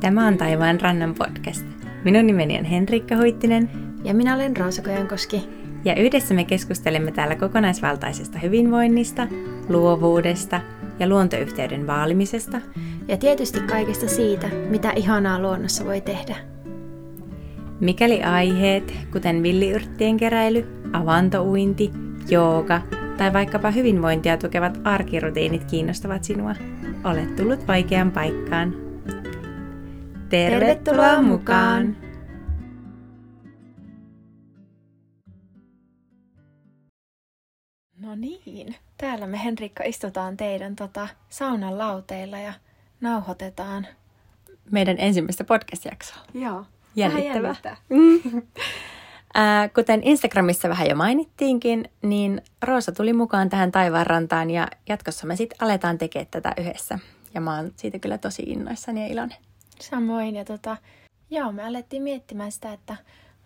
Tämä on Taivaan rannan podcast. Minun nimeni on Henrikka Huittinen. Ja minä olen Roosa Kojankoski. Ja yhdessä me keskustelemme täällä kokonaisvaltaisesta hyvinvoinnista, luovuudesta ja luontoyhteyden vaalimisesta. Ja tietysti kaikesta siitä, mitä ihanaa luonnossa voi tehdä. Mikäli aiheet, kuten villiyrttien keräily, avantouinti, jooga tai vaikkapa hyvinvointia tukevat arkirutiinit kiinnostavat sinua, olet tullut vaikeaan paikkaan. Tervetuloa mukaan! No niin, täällä me Henrikka istutaan teidän tota, saunan lauteilla ja nauhoitetaan. Meidän ensimmäistä podcast-jaksoa. Joo. Jännittävää. Mm. Ää, kuten Instagramissa vähän jo mainittiinkin, niin Roosa tuli mukaan tähän taivaanrantaan ja jatkossa me sitten aletaan tekemään tätä yhdessä. Ja mä oon siitä kyllä tosi innoissani ja iloinen. Samoin ja tota, joo, me alettiin miettimään sitä, että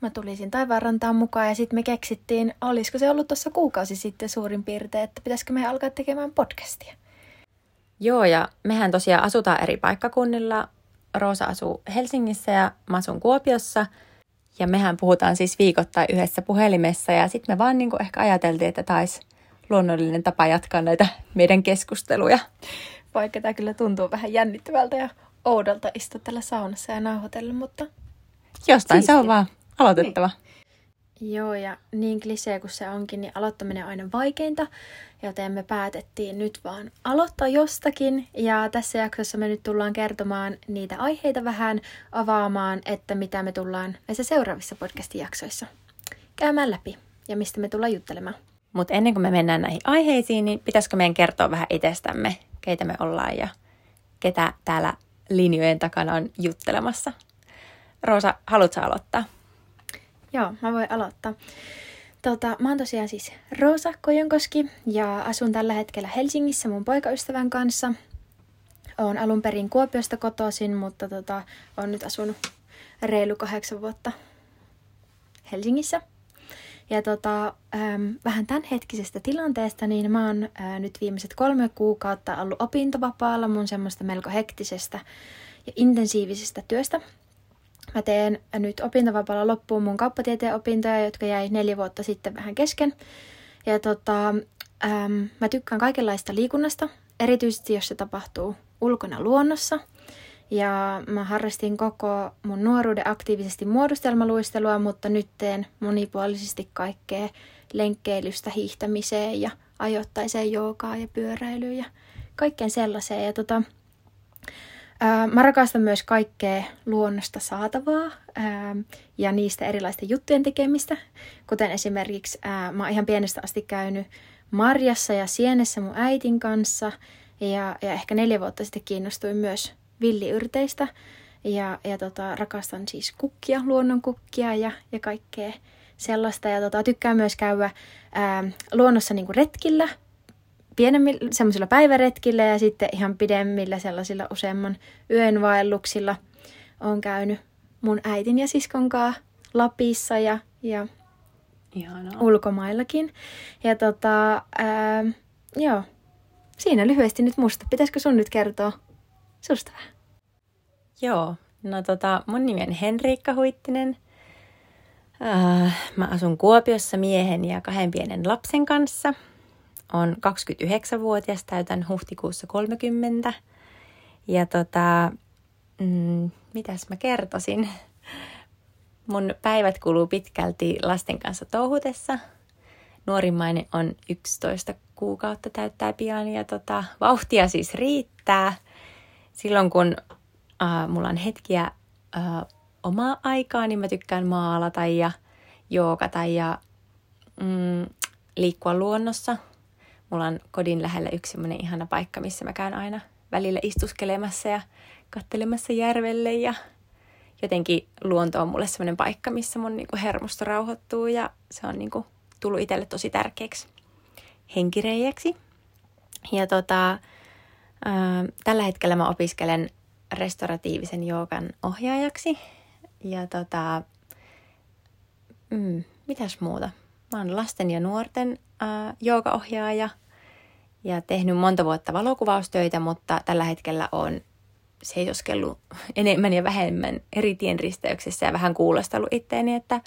mä tulisin taivaanrantaan mukaan ja sitten me keksittiin, olisiko se ollut tuossa kuukausi sitten suurin piirtein, että pitäisikö me alkaa tekemään podcastia. Joo, ja mehän tosiaan asutaan eri paikkakunnilla. Roosa asuu Helsingissä ja mä asun Kuopiossa. Ja mehän puhutaan siis viikoittain yhdessä puhelimessa ja sitten me vaan niin ehkä ajateltiin, että taisi luonnollinen tapa jatkaa näitä meidän keskusteluja. Vaikka tämä kyllä tuntuu vähän jännittävältä ja oudolta istua tällä saunassa ja nauhoitella, mutta... Jostain siistiä. se on vaan aloitettava. Niin. Joo, ja niin klisee kuin se onkin, niin aloittaminen on aina vaikeinta, joten me päätettiin nyt vaan aloittaa jostakin. Ja tässä jaksossa me nyt tullaan kertomaan niitä aiheita vähän, avaamaan, että mitä me tullaan näissä seuraavissa podcastin jaksoissa käymään läpi ja mistä me tullaan juttelemaan. Mutta ennen kuin me mennään näihin aiheisiin, niin pitäisikö meidän kertoa vähän itsestämme, keitä me ollaan ja ketä täällä linjojen takana on juttelemassa. Roosa, haluatko aloittaa? Joo, mä voin aloittaa. Tota, mä oon tosiaan siis Roosa Kojonkoski ja asun tällä hetkellä Helsingissä mun poikaystävän kanssa. Oon alun perin Kuopiosta kotoisin, mutta tota, oon nyt asunut reilu kahdeksan vuotta Helsingissä. Ja tota, ähm, vähän tämänhetkisestä tilanteesta, niin mä oon äh, nyt viimeiset kolme kuukautta ollut opintovapaalla mun semmoista melko hektisestä ja intensiivisestä työstä. Mä teen nyt opintovapaalla loppuun mun kauppatieteen opintoja, jotka jäi neljä vuotta sitten vähän kesken. Ja tota, ähm, mä tykkään kaikenlaista liikunnasta, erityisesti jos se tapahtuu ulkona luonnossa – ja mä harrastin koko mun nuoruuden aktiivisesti muodostelmaluistelua, mutta nyt teen monipuolisesti kaikkea lenkkeilystä hiihtämiseen ja ajoittaiseen joogaan ja pyöräilyyn ja kaikkeen sellaiseen. Ja tota, ää, mä rakastan myös kaikkea luonnosta saatavaa ää, ja niistä erilaisten juttujen tekemistä, kuten esimerkiksi ää, mä oon ihan pienestä asti käynyt marjassa ja sienessä mun äitin kanssa ja, ja ehkä neljä vuotta sitten kiinnostuin myös villiyrteistä. Ja, ja tota, rakastan siis kukkia, luonnonkukkia ja, ja kaikkea sellaista. Ja tota, tykkään myös käydä ää, luonnossa niinku retkillä, pienemmillä semmoisilla päiväretkillä ja sitten ihan pidemmillä sellaisilla useamman yönvaelluksilla. Olen käynyt mun äitin ja siskon kanssa Lapissa ja, ja Ihanaa. ulkomaillakin. Ja tota, ää, joo, siinä lyhyesti nyt musta. Pitäisikö sun nyt kertoa susta vähän? Joo, no tota, mun nimi on Henriikka Huittinen. Äh, mä asun Kuopiossa miehen ja kahden pienen lapsen kanssa. On 29-vuotias, täytän huhtikuussa 30. Ja tota, mm, mitäs mä kertoisin? Mun päivät kuluu pitkälti lasten kanssa touhutessa. Nuorimmainen on 11 kuukautta täyttää pian ja tota, vauhtia siis riittää. Silloin kun äh, mulla on hetkiä äh, omaa aikaa, niin mä tykkään maalata ja joogata ja mm, liikkua luonnossa. Mulla on kodin lähellä yksi semmoinen ihana paikka, missä mä käyn aina välillä istuskelemassa ja kattelemassa järvelle ja jotenkin luonto on mulle semmoinen paikka, missä mun niinku hermosto rauhoittuu ja se on niinku tullut itselle tosi tärkeäksi henkireijäksi. Ja tota, tällä hetkellä mä opiskelen restauratiivisen joogan ohjaajaksi. Ja tota, mm, mitäs muuta? Mä oon lasten ja nuorten äh, joogaohjaaja ja tehnyt monta vuotta valokuvaustöitä, mutta tällä hetkellä on seisoskellut enemmän ja vähemmän eri tienristeyksissä ja vähän kuulostellut itteeni, että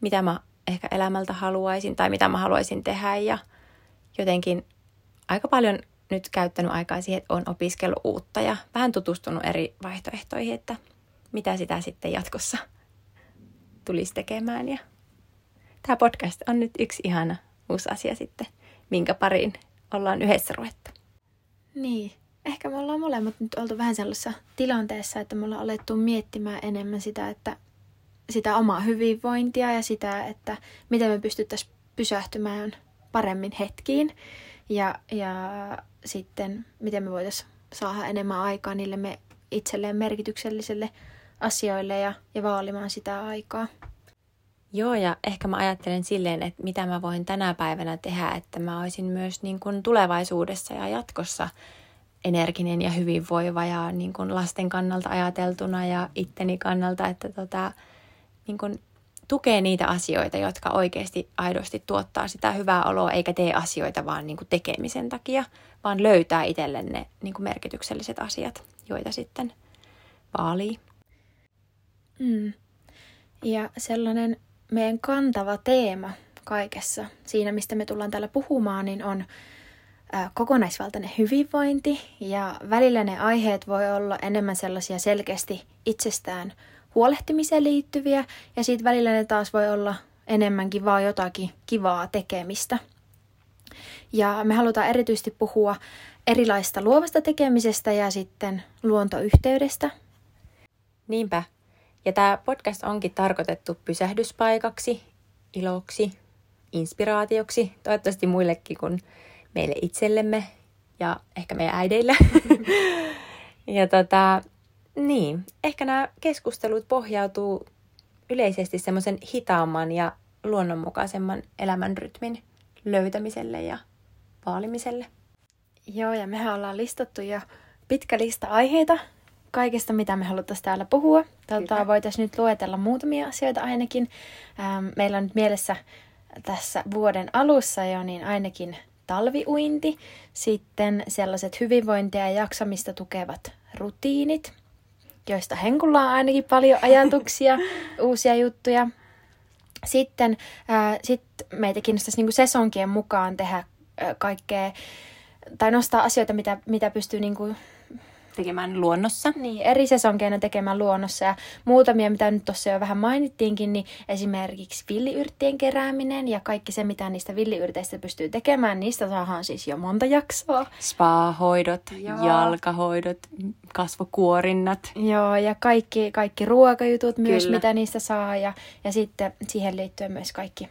mitä mä ehkä elämältä haluaisin tai mitä mä haluaisin tehdä ja jotenkin aika paljon nyt käyttänyt aikaa siihen, että olen opiskellut uutta ja vähän tutustunut eri vaihtoehtoihin, että mitä sitä sitten jatkossa tulisi tekemään. Ja tämä podcast on nyt yksi ihana uusi asia sitten, minkä pariin ollaan yhdessä ruvettu. Niin, ehkä me ollaan molemmat nyt oltu vähän sellaisessa tilanteessa, että me ollaan alettu miettimään enemmän sitä, että sitä omaa hyvinvointia ja sitä, että miten me pystyttäisiin pysähtymään paremmin hetkiin ja, ja sitten miten me voitaisiin saada enemmän aikaa niille me itselleen merkitykselliselle asioille ja, ja vaalimaan sitä aikaa. Joo, ja ehkä mä ajattelen silleen, että mitä mä voin tänä päivänä tehdä, että mä olisin myös niin kuin tulevaisuudessa ja jatkossa energinen ja hyvinvoiva ja niin kuin lasten kannalta ajateltuna ja itteni kannalta, että tota, niin kuin tukee niitä asioita, jotka oikeasti aidosti tuottaa sitä hyvää oloa, eikä tee asioita vaan niin kuin tekemisen takia, vaan löytää itselle ne niin kuin merkitykselliset asiat, joita sitten vaalii. Mm. Ja sellainen meidän kantava teema kaikessa siinä, mistä me tullaan täällä puhumaan, niin on kokonaisvaltainen hyvinvointi. Ja välillä ne aiheet voi olla enemmän sellaisia selkeästi itsestään huolehtimiseen liittyviä, ja sitten välillä ne taas voi olla enemmänkin vaan jotakin kivaa tekemistä. Ja me halutaan erityisesti puhua erilaista luovasta tekemisestä ja sitten luontoyhteydestä. Niinpä. Ja tämä podcast onkin tarkoitettu pysähdyspaikaksi, iloksi, inspiraatioksi, toivottavasti muillekin kuin meille itsellemme ja ehkä meidän äideille. ja tota, niin, ehkä nämä keskustelut pohjautuu yleisesti semmoisen hitaamman ja luonnonmukaisemman elämänrytmin löytämiselle ja vaalimiselle. Joo, ja mehän ollaan listattu jo pitkä lista aiheita kaikesta, mitä me haluttaisiin täällä puhua. Tota, voitaisiin nyt luetella muutamia asioita ainakin. Ähm, meillä on nyt mielessä tässä vuoden alussa jo niin ainakin talviuinti, sitten sellaiset hyvinvointia ja jaksamista tukevat rutiinit, joista Henkulla on ainakin paljon ajatuksia, uusia juttuja. Sitten ää, sit meitä kiinnostaisi niinku sesonkien mukaan tehdä ää, kaikkea, tai nostaa asioita, mitä, mitä pystyy niinku tekemään luonnossa. Niin, eri sesonkeina tekemään luonnossa. Ja muutamia, mitä nyt tuossa jo vähän mainittiinkin, niin esimerkiksi villiyrttien kerääminen ja kaikki se, mitä niistä villiyrteistä pystyy tekemään, niistä saadaan siis jo monta jaksoa. Spa-hoidot, Joo. jalkahoidot, kasvokuorinnat. Joo, ja kaikki, kaikki ruokajutut myös, Kyllä. mitä niistä saa. Ja, ja sitten siihen liittyen myös kaikki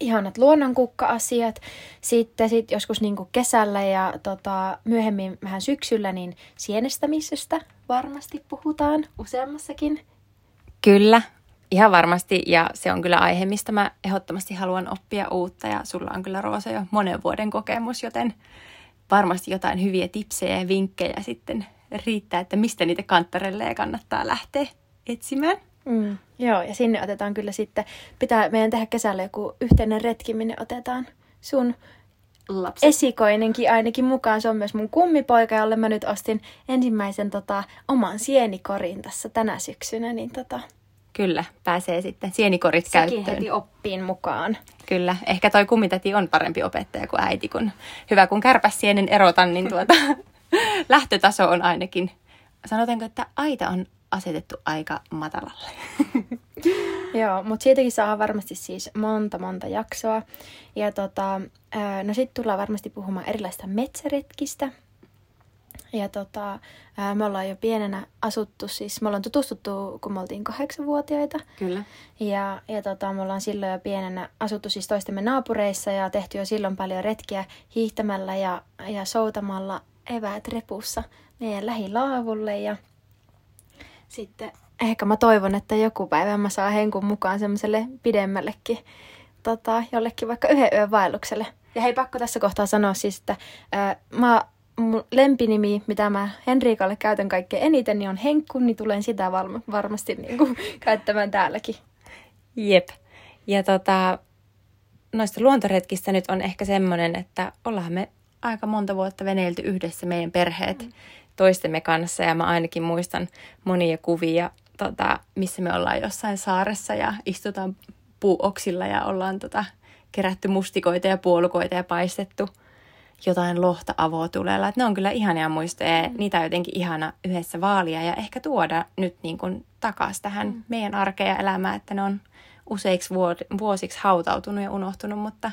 ihanat luonnonkukka-asiat. Sitten sit joskus niin kesällä ja tota, myöhemmin vähän syksyllä niin sienestämisestä varmasti puhutaan useammassakin. Kyllä, ihan varmasti. Ja se on kyllä aihe, mistä mä ehdottomasti haluan oppia uutta. Ja sulla on kyllä Roosa jo monen vuoden kokemus, joten varmasti jotain hyviä tipsejä ja vinkkejä sitten riittää, että mistä niitä kanttarelle kannattaa lähteä etsimään. Mm, joo, ja sinne otetaan kyllä sitten, pitää meidän tehdä kesällä joku yhteinen retki, minne otetaan sun Lapset. esikoinenkin ainakin mukaan. Se on myös mun kummipoika, jolle mä nyt ostin ensimmäisen tota, oman sienikorin tässä tänä syksynä. Niin, tota, Kyllä, pääsee sitten sienikorit Sekin käyttöön. heti oppiin mukaan. Kyllä, ehkä toi kummitäti on parempi opettaja kuin äiti, kun hyvä kun kärpäsienen erotan, niin tuota, lähtötaso on ainakin, sanotaanko, että aita on asetettu aika matalalle. Joo, mutta siitäkin saa varmasti siis monta monta jaksoa. Ja tota, no sitten tullaan varmasti puhumaan erilaista metsäretkistä. Ja tota, me ollaan jo pienenä asuttu, siis me ollaan tutustuttu, kun me oltiin kahdeksanvuotiaita. Kyllä. Ja, ja tota, me ollaan silloin jo pienenä asuttu siis toistemme naapureissa ja tehty jo silloin paljon retkiä hiihtämällä ja, ja soutamalla eväät repussa meidän lähilaavulle. Ja sitten ehkä mä toivon, että joku päivä mä saan Henkun mukaan semmoiselle pidemmällekin, tota, jollekin vaikka yhden yön vaellukselle. Ja hei, pakko tässä kohtaa sanoa siis, että ää, mä, mun lempinimi, mitä mä Henriikalle käytän kaikkein eniten, niin on Henkku, niin tulen sitä valma, varmasti niin kuin, käyttämään täälläkin. Jep. Ja tota, noista luontoretkistä nyt on ehkä semmoinen, että ollaan me aika monta vuotta veneilty yhdessä meidän perheet. Mm toistemme kanssa ja mä ainakin muistan monia kuvia, tota, missä me ollaan jossain saaressa ja istutaan puuoksilla ja ollaan tota, kerätty mustikoita ja puolukoita ja paistettu jotain lohta avotulella. Et ne on kyllä ihania muistoja ja mm. niitä on jotenkin ihana yhdessä vaalia ja ehkä tuoda nyt niin kuin takaisin tähän mm. meidän arkeen ja elämään, että ne on useiksi vuosiksi hautautunut ja unohtunut, mutta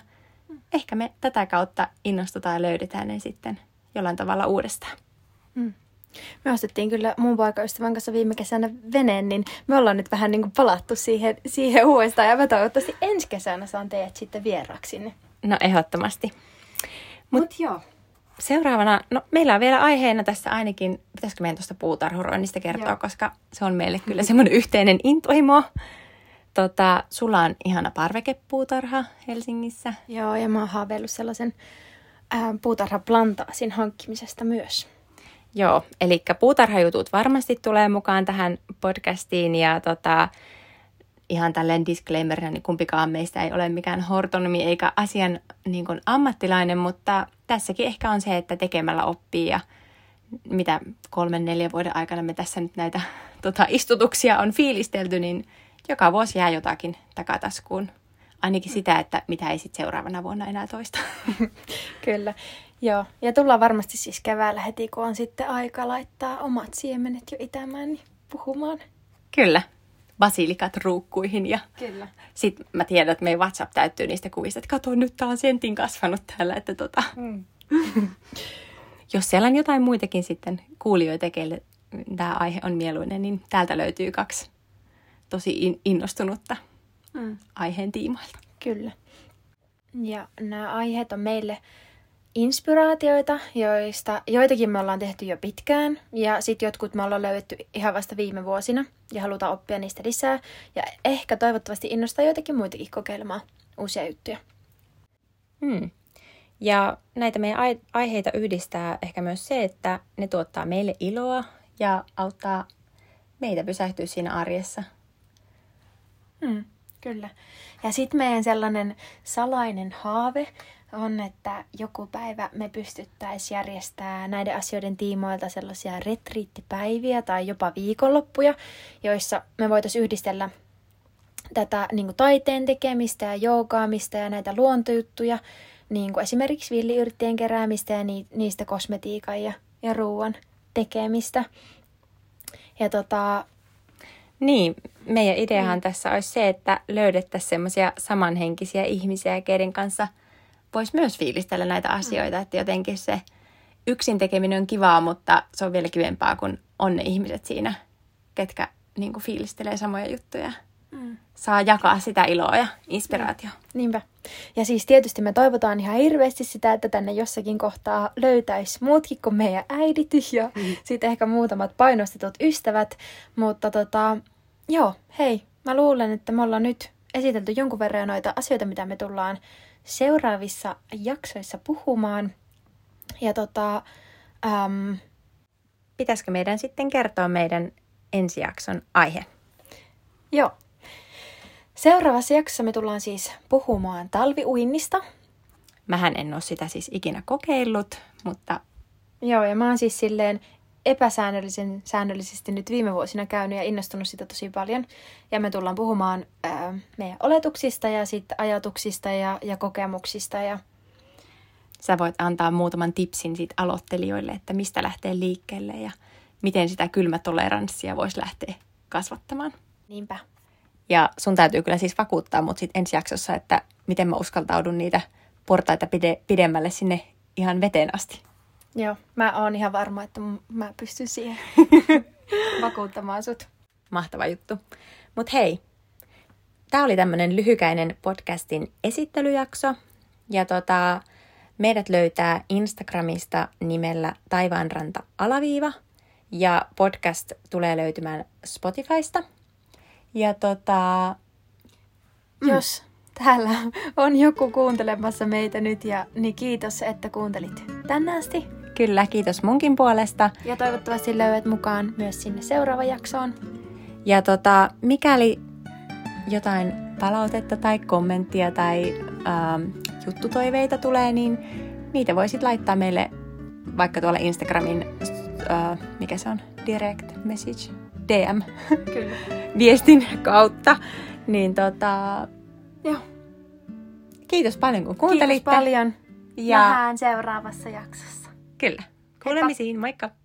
mm. ehkä me tätä kautta innostutaan ja löydetään ne sitten jollain tavalla uudestaan. Mm. Me ostettiin kyllä mun poikaystävän kanssa viime kesänä veneen, niin me ollaan nyt vähän niin kuin palattu siihen, siihen uudestaan. Ja mä toivottavasti ensi kesänä saan teidät sitten vieraksi sinne. No ehdottomasti. Mut, Mut joo. Seuraavana, no meillä on vielä aiheena tässä ainakin, pitäisikö meidän tuosta puutarhuroinnista kertoa, joo. koska se on meille kyllä semmoinen yhteinen intohimo. Tota, sulla on ihana parvekepuutarha Helsingissä. Joo, ja mä oon haaveillut sellaisen ää, puutarhaplantaasin hankkimisesta myös. Joo, eli puutarhajutut varmasti tulee mukaan tähän podcastiin ja tota, ihan tälleen disclaimerina, niin kumpikaan meistä ei ole mikään hortonomi eikä asian niin kuin ammattilainen, mutta tässäkin ehkä on se, että tekemällä oppii ja mitä kolmen, neljän vuoden aikana me tässä nyt näitä tota, istutuksia on fiilistelty, niin joka vuosi jää jotakin takataskuun. Ainakin sitä, että mitä ei sitten seuraavana vuonna enää toista. Kyllä. Joo, ja tullaan varmasti siis keväällä heti, kun on sitten aika laittaa omat siemenet jo itämään niin puhumaan. Kyllä, basilikat ruukkuihin ja Kyllä. sitten mä tiedän, että meidän WhatsApp täyttyy niistä kuvista, että kato, nyt tää on sentin kasvanut täällä, että tota... Mm. Jos siellä on jotain muitakin sitten kuulijoita, keille tämä aihe on mieluinen, niin täältä löytyy kaksi tosi innostunutta mm. aiheen tiimoilta. Kyllä. Ja nämä aiheet on meille inspiraatioita, joista joitakin me ollaan tehty jo pitkään ja sitten jotkut me ollaan löydetty ihan vasta viime vuosina ja halutaan oppia niistä lisää ja ehkä toivottavasti innostaa joitakin muitakin kokeilemaan uusia juttuja. Hmm. Ja näitä meidän aiheita yhdistää ehkä myös se, että ne tuottaa meille iloa ja auttaa meitä pysähtyä siinä arjessa. Hmm, kyllä. Ja sitten meidän sellainen salainen haave on, että joku päivä me pystyttäisiin järjestämään näiden asioiden tiimoilta sellaisia retriittipäiviä tai jopa viikonloppuja, joissa me voitaisiin yhdistellä tätä niin kuin taiteen tekemistä ja joogaamista ja näitä luontojuttuja, niin kuin esimerkiksi villiyrttien keräämistä ja ni, niistä kosmetiikan ja, ja ruoan tekemistä. Ja tota... Niin, meidän ideahan mm. tässä olisi se, että löydettäisiin semmoisia samanhenkisiä ihmisiä, keiden kanssa – voisi myös fiilistellä näitä mm. asioita, mm. että jotenkin se yksin tekeminen on kivaa, mutta se on vielä kivempaa, kun on ne ihmiset siinä, ketkä niin kuin fiilistelee samoja juttuja. Mm. Saa jakaa sitä iloa ja inspiraatio. Niinpä. Ja siis tietysti me toivotaan ihan hirveästi sitä, että tänne jossakin kohtaa löytäisi muutkin kuin meidän äidit ja mm. sitten ehkä muutamat painostetut ystävät. Mutta tota, joo, hei, mä luulen, että me ollaan nyt esitelty jonkun verran noita asioita, mitä me tullaan seuraavissa jaksoissa puhumaan. Ja tota, um, pitäisikö meidän sitten kertoa meidän ensi jakson aihe? Joo. Seuraavassa jaksossa me tullaan siis puhumaan talviuinnista. Mähän en ole sitä siis ikinä kokeillut, mutta... Joo, ja mä oon siis silleen epäsäännöllisen säännöllisesti nyt viime vuosina käynyt ja innostunut sitä tosi paljon. Ja me tullaan puhumaan ää, meidän oletuksista ja sit ajatuksista ja, ja kokemuksista. Ja... Sä voit antaa muutaman tipsin sit aloittelijoille, että mistä lähtee liikkeelle ja miten sitä kylmätoleranssia voisi lähteä kasvattamaan. Niinpä. Ja sun täytyy kyllä siis vakuuttaa mut sit ensi jaksossa, että miten mä uskaltaudun niitä portaita pide, pidemmälle sinne ihan veteen asti. Joo, mä oon ihan varma, että mä pystyn siihen vakuuttamaan sut. Mahtava juttu. Mut hei, tää oli tämmönen lyhykäinen podcastin esittelyjakso. Ja tota, meidät löytää Instagramista nimellä taivaanranta alaviiva. Ja podcast tulee löytymään Spotifysta. Ja tota... Mm. Jos täällä on joku kuuntelemassa meitä nyt, ja, niin kiitos, että kuuntelit tänne asti. Kyllä, kiitos munkin puolesta. Ja toivottavasti löydät mukaan myös sinne seuraavaan jaksoon. Ja tota, mikäli jotain palautetta tai kommenttia tai ähm, juttutoiveita tulee, niin niitä voisit laittaa meille vaikka tuolla Instagramin uh, mikä se on, direct message, DM, Kyllä. viestin kautta. Niin tota, Joo. kiitos paljon kun kuuntelitte. Kiitos paljon. Ja Nähdään seuraavassa jaksossa. Kyllä, kuulemisiin, moikka!